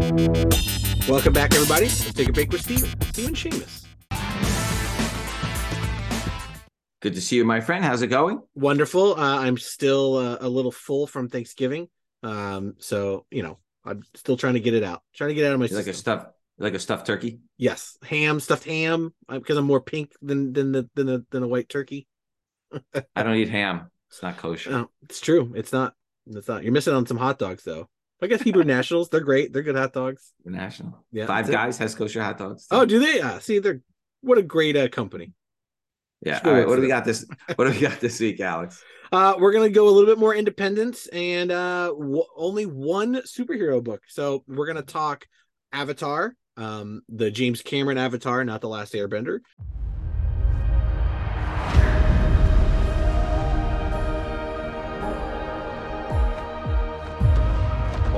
Welcome back, everybody. Let's take a break with Steve. Steven. Steven Seamus. Good to see you, my friend. How's it going? Wonderful. Uh, I'm still uh, a little full from Thanksgiving. Um, so, you know, I'm still trying to get it out. Trying to get out of my like a stuff like a stuffed turkey? Yes, ham, stuffed ham, because I'm more pink than than the than the than a white turkey. I don't eat ham. It's not kosher. No, it's true. It's not. It's not. You're missing on some hot dogs though. I guess Hebrew Nationals. They're great. They're good hot dogs. We're national. Yeah, Five. Guys has kosher hot dogs. too. Oh, do they? Uh, see, they're what a great uh, company. yeah. All right. What do we got this? What do we got this week, Alex? Uh, we're gonna go a little bit more independence and uh, w- only one superhero book. So we're gonna talk Avatar, um, the James Cameron Avatar, not the Last Airbender.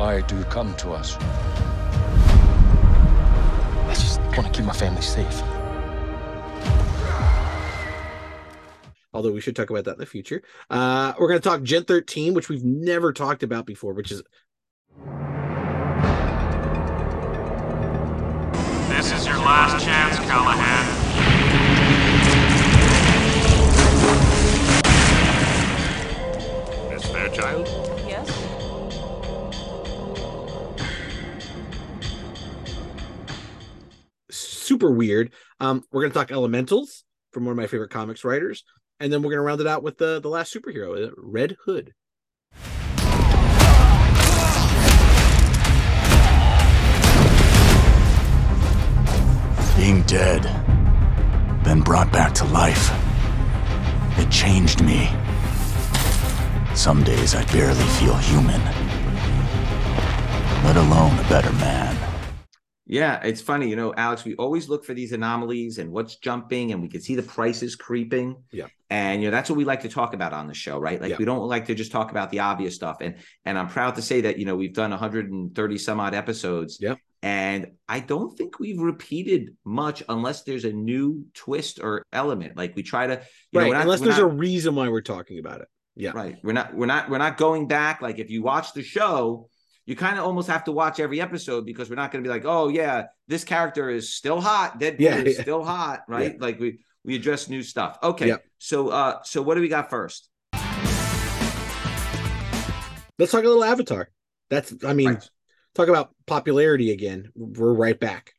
Why do you come to us? I just want to keep my family safe. Although we should talk about that in the future. Uh, we're gonna talk Gen 13, which we've never talked about before, which is This is your last chance, Callahan. Miss super weird. Um, we're gonna talk Elementals from one of my favorite comics writers, and then we're gonna round it out with the the last superhero, uh, Red Hood. Being dead, then brought back to life. It changed me. Some days I barely feel human, let alone a better man. Yeah, it's funny, you know, Alex. We always look for these anomalies and what's jumping, and we can see the prices creeping. Yeah. and you know that's what we like to talk about on the show, right? Like Yeah. we don't like to just talk about the obvious stuff. And and I'm proud to say that you know we've done 130 some odd episodes. Yeah, and I don't think we've repeated much unless there's a new twist or element. Like we try to, you right, we're not- unless there's not- a reason why we're talking about it. Yeah. Right. We're not we're not we're not going back. Like if you watch the show, you kind of almost have to watch every episode because we're not going to be like, oh yeah, this character is still hot. Deadpool Yeah, is yeah. still hot, right? Like we we address new stuff. Okay. Yep. So uh so what do we got first? Let's talk a little Avatar. That's I mean, Right. talk about popularity again. We're right back.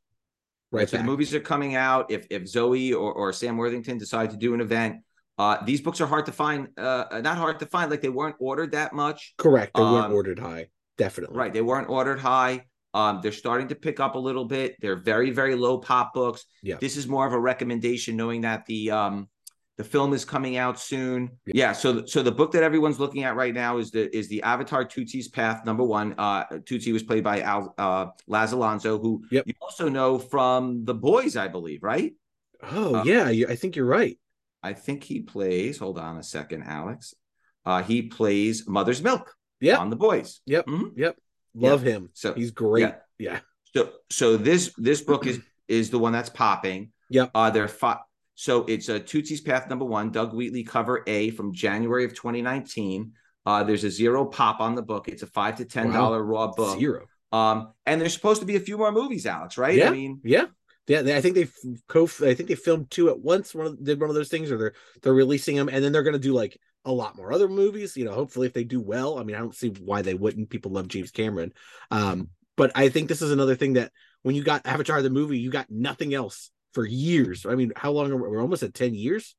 Right so back. the movies are coming out. If if Zoe or, or Sam Worthington decide to do an event, uh these books are hard to find, uh not hard to find, like they weren't ordered that much. Correct. They weren't Um, ordered high. Definitely. Right. They weren't ordered high. Um, they're starting to pick up a little bit. They're very, very low pop books. Yeah. This is more of a recommendation, knowing that the um the film is coming out soon. Yeah. Yeah. So so the book that everyone's looking at right now is the is the Avatar Tsu'tey's Path number one. Uh Tootsie was played by Al uh Laz Alonso, who Yep. you also know from the boys, I believe, right? Oh Uh, yeah, I think you're right. I think he plays, hold on a second, Alex. Uh he plays Mother's Milk Yeah. on the boys. Yep. Mhm. Yep. Love him. So He's great. yeah. Yeah. So so this this book is is the one that's popping. Yep. Uh they're fi- so it's a Tsu'tey's Path number one, Doug Wheatley cover A from January of 2019. Uh there's a zero pop on the book. It's a five to ten dollar raw book. Zero. Um and there's supposed to be a few more movies, Alex, right? Yeah. I mean, Yeah. Yeah, I think they co. I think they filmed two at once. One of, did one of those things, or they're they're releasing them, and then they're going to do like a lot more other movies. You know, hopefully if they do well. I mean, I don't see why they wouldn't. People love James Cameron, um, but I think this is another thing that when you got Avatar the movie, you got nothing else for years. I mean, how long? Are we? We're almost at ten years,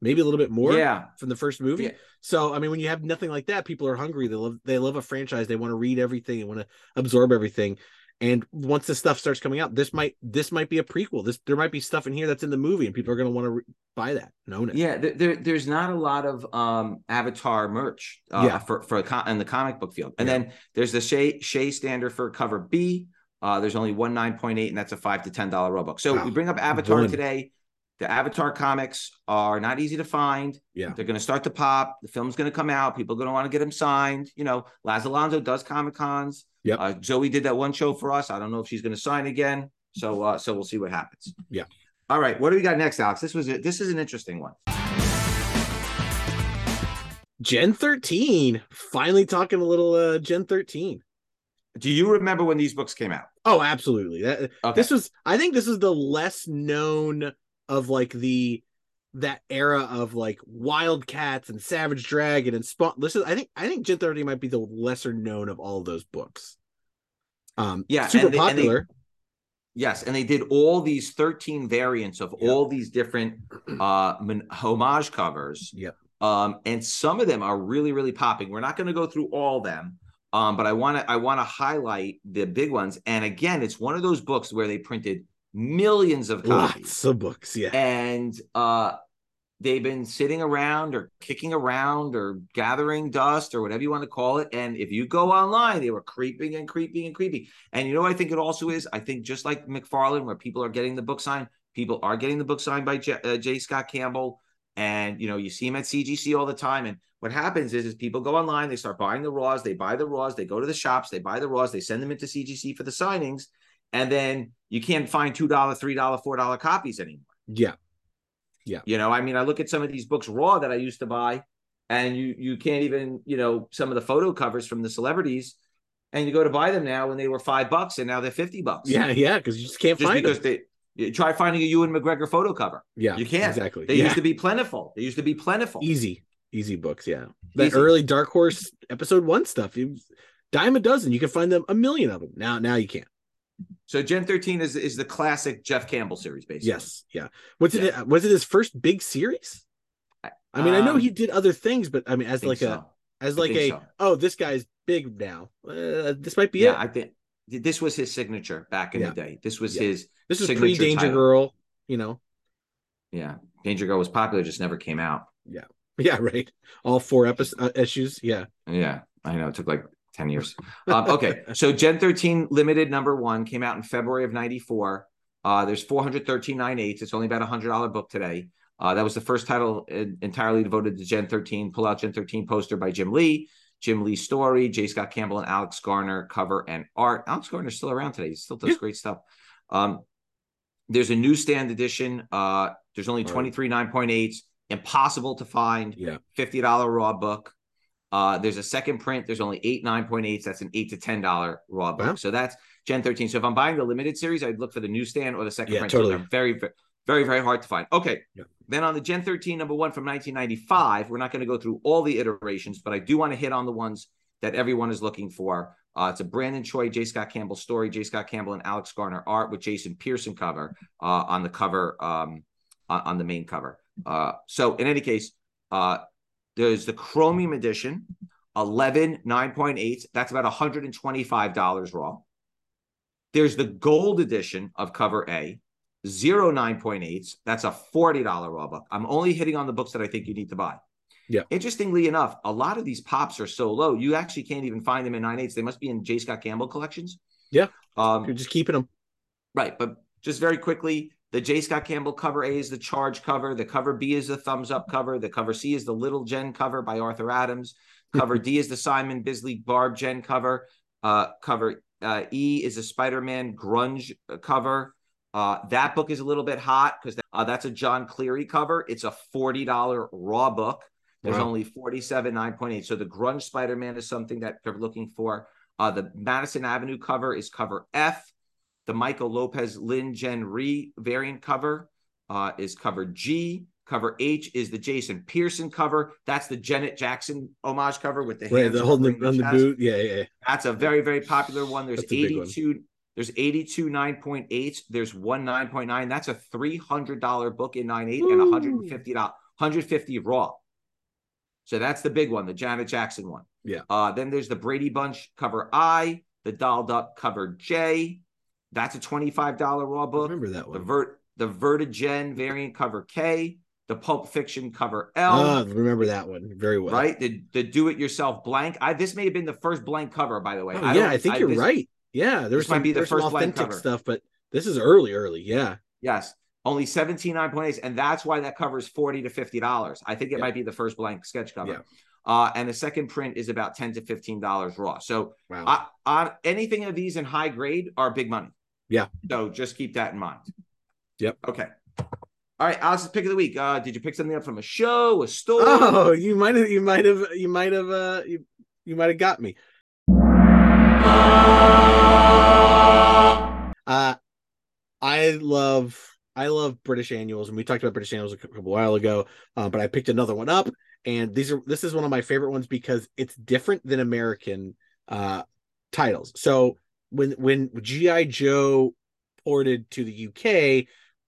maybe a little bit more. yeah. from the first movie. Yeah. So I mean, when you have nothing like that, people are hungry. They love they love a franchise. They want to read everything. They want to absorb everything. And once this stuff starts coming out, this might this might be a prequel. This there might be stuff in here that's in the movie, and people are going to want to re- buy that no it. Yeah, there, there there's not a lot of um Avatar merch uh, Yeah. for for a co- in the comic book field. And Yeah. then there's the Shea Shea standard for cover B. Uh, there's only one nine point eight, and that's a five to ten dollar row book. So Wow. we bring up Avatar today. The Avatar comics are not easy to find. Yeah. They're going to start to pop. The film's going to come out. People are going to want to get them signed. You know, Laz Alonso does comic cons. Yep. Uh, Zoe did that one show for us. I don't know if she's going to sign again. So, uh, so we'll see what happens. Yeah. All right. What do we got next, Alex? This was a, this is an interesting one. Gen thirteen finally talking a little uh, Gen thirteen. Do you remember when these books came out? Oh, absolutely. That Okay. this was I think this is the less known of like the that era of like Wildcats and Savage Dragon and Spawn. This is I think I think Gen 13 might be the lesser known of all of those books. Um Yeah, super and they- and they- popular. Yes, and they did all these 13 variants of Yep. all these different uh homage covers. Yep. Um, and some of them are really, really popping. We're not going to go through all them. Um, but I want to I want to highlight the big ones. And again, it's one of those books where they printed millions of copies. Lots of books, yeah. and uh they've been sitting around or kicking around or gathering dust or whatever you want to call it and if you go online they were creeping and creeping and creeping and you know i think it also is i think just like mcfarlane where people are getting the book signed people are getting the book signed by j, uh, j. scott campbell and you know you see him at cgc all the time and what happens is, is people go online they start buying the raws they buy the raws they go to the shops they buy the raws they send them into cgc for the signings and then you can't find two dollar three dollar four dollar copies anymore Yeah. Yeah. You know, I mean, I look at some of these books raw that I used to buy, and you you can't even, you know, some of the photo covers from the celebrities, and you go to buy them now when they were five bucks and now they're fifty bucks. Yeah, yeah, because you just can't just find because them. they you try finding a Ewan McGregor photo cover. Yeah, you can't. exactly. They yeah. used to be plentiful. They used to be plentiful. easy, easy books. Yeah, that Easy. early Dark Horse episode one stuff. You dime a dozen. You can find them a million of them now. Now you can't. So Gen thirteen is is the classic Jeff Campbell series, basically. Yes, yeah. What's it? Was it his first big series? I mean, I know Um, he did other things, but I mean, as I like a as like a so. oh, this guy's big now. Uh, this might be yeah, it. I think this was his signature back in Yeah. the day. This was Yeah. his. this was pre Danger. Girl. You know. Yeah, Danger Girl was popular, just never came out. Yeah. Yeah, right. All four episodes uh, issues. Yeah. Yeah, I know. It took like 10 years. Um, okay. So Gen 13 Limited number one came out in February of 94. Uh, there's 413 nine eighths. It's only about a $100 book today. Uh, that was the first title en- entirely devoted to Gen 13. Pull out Gen 13 poster by Jim Lee. Jim Lee story, J. Scott Campbell and Alex Garner cover and art. Alex Garner's still around today. He still does Yeah. great stuff. Um, there's a newsstand edition. Uh, there's only Right. 23 9.8s. Impossible to find. Yeah. $50 raw book. Uh, there's a second print. There's only eight 9.8s. That's an eight to ten dollar raw book. Wow. So that's Gen 13. So if I'm buying the limited series, I'd look for the newsstand or the second Yeah, print. Totally. very, very, very, very hard to find. Okay. Yeah. Then on the Gen 13 number one from 1995, we're not going to go through all the iterations, but I do want to hit on the ones that everyone is looking for. Uh, it's a Brandon Choi, J. Scott Campbell story, J. Scott Campbell and Alex Garner art with Jason Pearson cover uh, on the cover, um, on, on the main cover. Uh, so in any case, uh, there's the chromium edition, 11 9.8. That's about $125 raw. There's the gold edition of cover A, zero 9.8s. That's a $40 raw book. I'm only hitting on the books that I think you need to buy. Yeah. Interestingly enough, a lot of these pops are so low, you actually can't even find them in 9.8s. They must be in J. Scott Campbell collections. Yeah. Um, You're just keeping them. Right, but just very quickly, the J. Scott Campbell cover A is the charge cover. The cover B is the thumbs up cover. The cover C is the Little Gen cover by Arthur Adams. Cover D is the Simon Bisley Barb Gen cover. Uh, cover uh, E is a Spider-Man grunge uh, cover. Uh, that book is a little bit hot because uh, that's a John Cleary cover. It's a forty dollar raw book. There's Wow. only forty-seven nine point eight. So the grunge Spider-Man is something that they're looking for. Uh, the Madison Avenue cover is cover F. The Michael Lopez Lin Jen Ree variant cover uh, is cover G. Cover H is the Jason Pearson cover. That's the Janet Jackson homage cover with the Right, hands the holding covering on the boot. Yeah, yeah. yeah. That's a very, very popular one. There's That's a big one. 82. There's 82 9.8. There's one 9.9. That's a $300 book in 9.8 and $150, 150 raw. So that's the big one, the Janet Jackson one. Yeah. Uh, then there's the Brady Bunch cover I, the dolled up cover J. That's a $25 raw I book. remember that The one. Vert the Vertigen variant cover K, the Pulp Fiction cover L Ah, remember that one very well. right? The the do it yourself blank. I this may have been the first blank cover, by the way. Oh, I yeah, I think you're this- right. Yeah, there's this might some, be the some first blank cover. stuff, but this is early, early. Yeah. Yes, only 17 9.8s, and that's why that covers 40 to 50 dollars. I think it Yeah. might be the first blank sketch cover. Yeah. Uh, and the second print is about 10 to 15 dollars raw. So Wow. uh, on anything of these in high grade are big money. Yeah. So just keep that in mind. Yep. Okay. All right, Alex's pick of the week. Uh, did you pick something up from a show, a store? oh, you might have, you might have, you might have, uh, you, you might have got me. Uh, I love I love British annuals, and we talked about British annuals a couple of while ago. Uh, but I picked another one up, and these are this is one of my favorite ones because it's different than American uh titles. So when when GI Joe ported to the UK,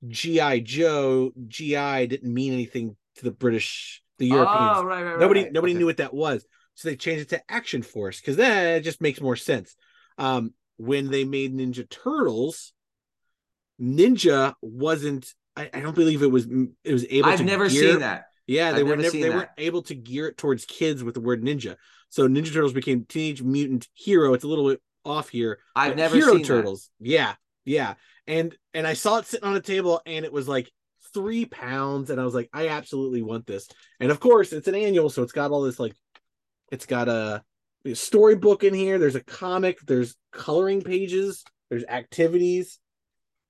GI Joe GI didn't mean anything to the British, the Europeans. Oh, right, right, right. nobody right. nobody Okay. knew what that was, so they changed it to Action Force because then it just makes more sense. Um, when they made Ninja Turtles, Ninja wasn't. I, I don't believe it was. It was able. I've to never gear- seen that. Yeah, they I've were never never. They that. weren't able to gear it towards kids with the word ninja. So Ninja Turtles became Teenage Mutant Hero. It's a little bit off here. I've never Hero seen that. Turtles. Yeah, yeah. And and I saw it sitting on a table, and it was like three pounds, and I was like, I absolutely want this. And of course, it's an annual, so it's got all this like, it's got a, a storybook in here. There's a comic. There's coloring pages. There's activities.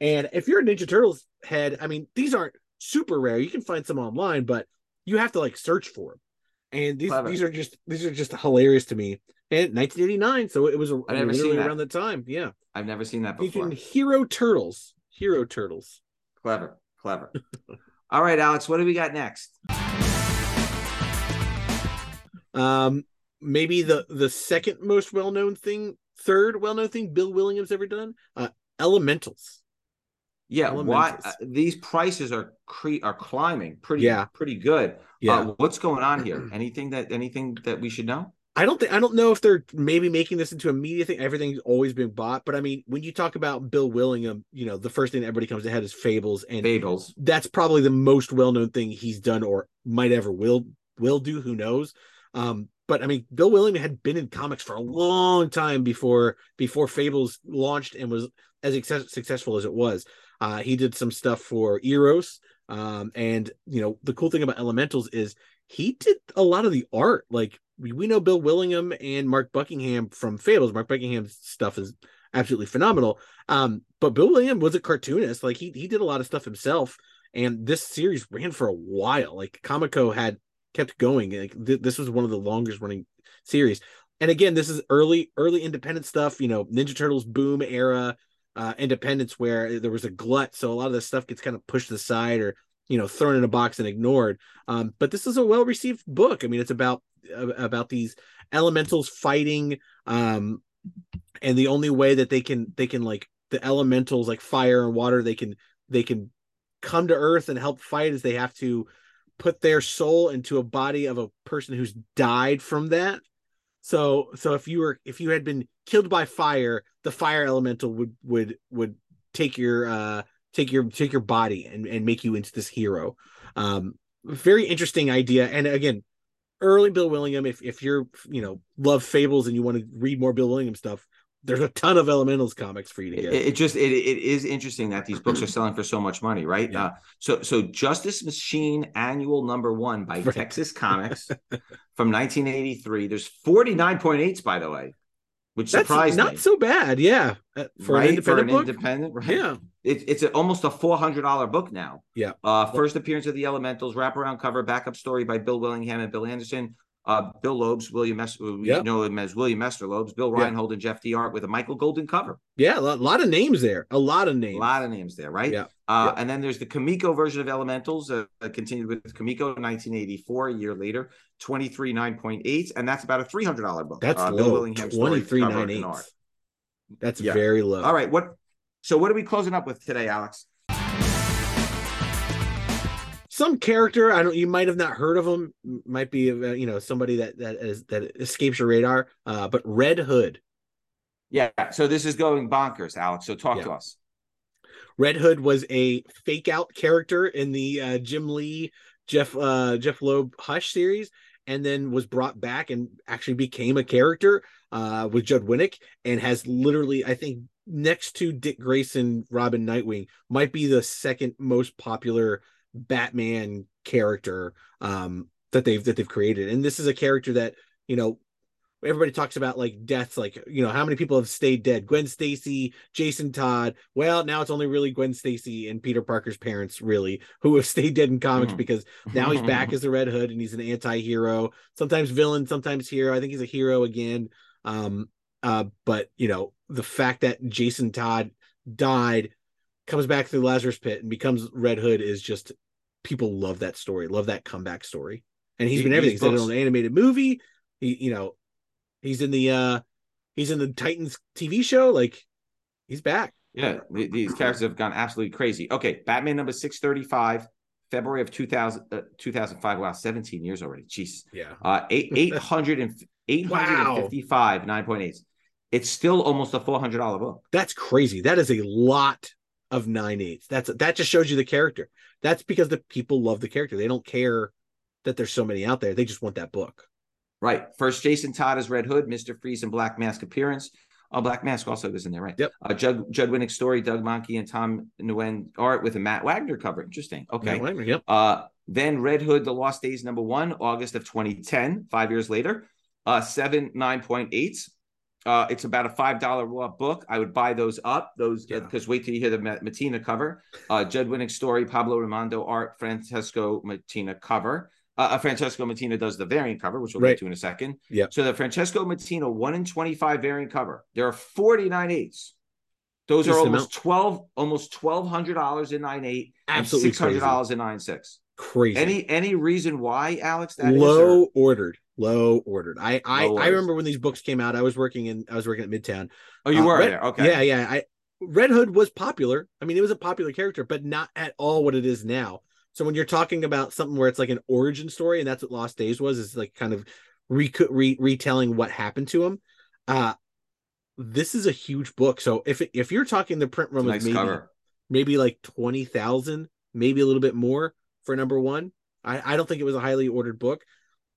And if you're a Ninja Turtles head, I mean, these aren't super rare. You can find some online, but you have to like search for them. And these Clever. these are just these are just hilarious to me. And 1989, so it was a, I've never seen that. around the time. Yeah, I've never seen that before. featuring Hero Turtles. Hero Turtles. Clever, clever. All right, Alex, what do we got next? Um, maybe the the second most well known thing, third well known thing Bill Willingham ever done. Uh, Elementals. Yeah, why uh, these prices are cre- are climbing pretty Yeah. pretty good. Yeah, Uh, what's going on here? Anything that anything that we should know? I don't think I don't know if they're maybe making this into a media thing. Everything's always been bought, but I mean, when you talk about Bill Willingham, you know, the first thing that everybody comes to head is Fables, and Fables. that's probably the most well-known thing he's done or might ever will will do. Who knows? Um, but I mean, Bill Willingham had been in comics for a long time before before Fables launched and was as success, successful as it was. Uh, he did some stuff for Eros, um, and you know, the cool thing about Elementals is he did a lot of the art. Like we, we know Bill Willingham and Mark Buckingham from Fables. Mark Buckingham's stuff is absolutely phenomenal. Um, but Bill Willingham was a cartoonist. Like he he did a lot of stuff himself. And this series ran for a while. Like Comico had kept going. Like th- this was one of the longest running series. And again, this is early early independent stuff. You know, Ninja Turtles boom era uh, independence where there was a glut, so a lot of this stuff gets kind of pushed aside or you know thrown in a box and ignored. Um, but this is a well received book. I mean, it's about about these elementals fighting um and the only way that they can they can like the elementals like fire and water they can they can come to earth and help fight is they have to put their soul into a body of a person who's died from that so so if you were if you had been killed by fire the fire elemental would would would take your uh take your take your body and and make you into this hero. Um very interesting idea. And again early bill willingham if if you're you know love fables and you want to read more bill willingham stuff there's a ton of elementals comics for you to get it just it, it is interesting that these books are selling for so much money, right? Yeah. Uh, so so Justice Machine Annual Number One by Right. Texas Comics from 1983. There's 49.8s, by the way, which that's surprised not me. so bad yeah Uh, for right? an independent for an book independent, right? yeah It, it's a, almost a four hundred dollar book now. Yeah. Uh, first appearance of the Elementals, wraparound cover, backup story by Bill Willingham and Bill Anderson. Uh, Bill Loebs, William Mess, we Yep. know him as William Messner-Loebs, Bill Yeah. Reinhold and Jeff D. Art with a Michael Golden cover. yeah a lot, of names there a lot of names. A lot of names there, right? Yeah. Uh, Yeah. And then there's the Comico version of Elementals, uh, uh, continued with Comico 1984, a year later, 23.9.8, and that's about a $300 book. that's uh, Bill low Willingham story, Twenty three cover, nine and eight. art. That's Yeah. very low. All right, what? So what are we closing up with today, Alex? Some character I don't. You might have not heard of him. Might be uh, you know somebody that that is that escapes your radar. Uh, but Red Hood. Yeah, so this is going bonkers, Alex. So talk Yeah. to us. Red Hood was a fake out character in the uh, Jim Lee Jeff uh, Jeph Loeb Hush series, and then was brought back and actually became a character uh, with Judd Winick, and has literally I think next to Dick Grayson, Robin Nightwing, might be the second most popular Batman character um, that they've that they've created, and this is a character that you know everybody talks about like deaths like you know how many people have stayed dead? Gwen stacy jason todd. Well now it's only really gwen stacy and peter parker's parents really who have stayed dead in comics Mhm. because now he's back as the red hood and he's an anti-hero sometimes villain sometimes hero. I think he's a hero again. Um Uh, but you know, the fact that Jason Todd died, comes back through Lazarus Pit and becomes Red Hood is just people love that story, love that comeback story. And he's He- been everything. these He's in an animated movie. He, you know, he's in the uh he's in the Titans TV show. Like he's back. Yeah, these characters have gone absolutely crazy. Okay, Batman number 635, February of 2000, uh, 2005. Wow, 17 years already. Jeez. Yeah. Uh, eight, 800 and, 855, 9.8. It's still almost a $400 book. That's crazy. That is a lot of nine eighths. That's that just shows you the character. That's because the people love the character. They don't care that there's so many out there. They just want that book. Right. First, Jason Todd as Red Hood, Mr. Freeze and Black Mask appearance. Oh, Black Mask also was in there, right? Yep. Uh, Judd, Judd Winick story, Doug Mahnke and Tom Nguyen art with a Matt Wagner cover. Interesting. Okay. Matt Wagner, Yep. Uh, then Red Hood, The Lost Days, number one, August of 2010, five years later. Uh, seven, 9.8. Uh, it's about a five dollar book. I would buy those up. Those Yeah. because wait till you hear the Mattina cover. Uh, Judd Winick story, Pablo Raimondi art, Francesco Mattina cover. Uh, uh, Francesco Mattina does the variant cover, which we'll Right. get to in a second. Yep. So the Francesco Mattina one in twenty five variant cover. There are forty nine eights. Those are almost amount. twelve, almost twelve hundred dollars in nine eight, Absolutely six hundred dollars in nine six. Crazy. Any any reason why, Alex? That is, low or- ordered. Low ordered. I I, I remember when these books came out. I was working in I was working at Midtown. Oh, you Uh, were Red- there. Okay. Yeah, yeah. I Red Hood was popular. I mean, it was a popular character, but not at all what it is now. So when you're talking about something where it's like an origin story, and that's what Lost Days was, is like kind of re- re- retelling what happened to him. Uh this is a huge book. So if if you're talking the print It's a run was nice maybe cover. maybe like twenty thousand, maybe a little bit more for number one. I, I don't think it was a highly ordered book.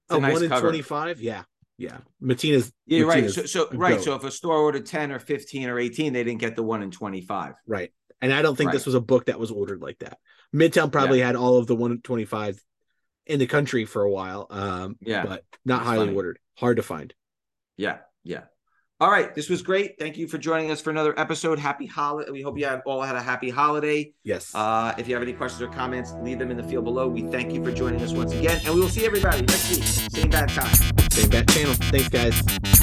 A nice one in twenty five, yeah, yeah. Mattina's Yeah, right. So, so right. goat. So if a store ordered ten or fifteen or eighteen, they didn't get the one in twenty five. right. And I don't think Right. this was a book that was ordered like that. Midtown probably had all of the one twenty five in the country for a while, um, Yeah. but not That's highly funny. ordered. Hard to find. Yeah, yeah. All right, this was great. Thank you for joining us for another episode. Happy holiday. We hope you had all had a happy holiday. Yes. Uh, if you have any questions or comments, leave them in the field below. We thank you for joining us once again, and we will see everybody next week, same bad time. Same bad channel. Thanks, guys.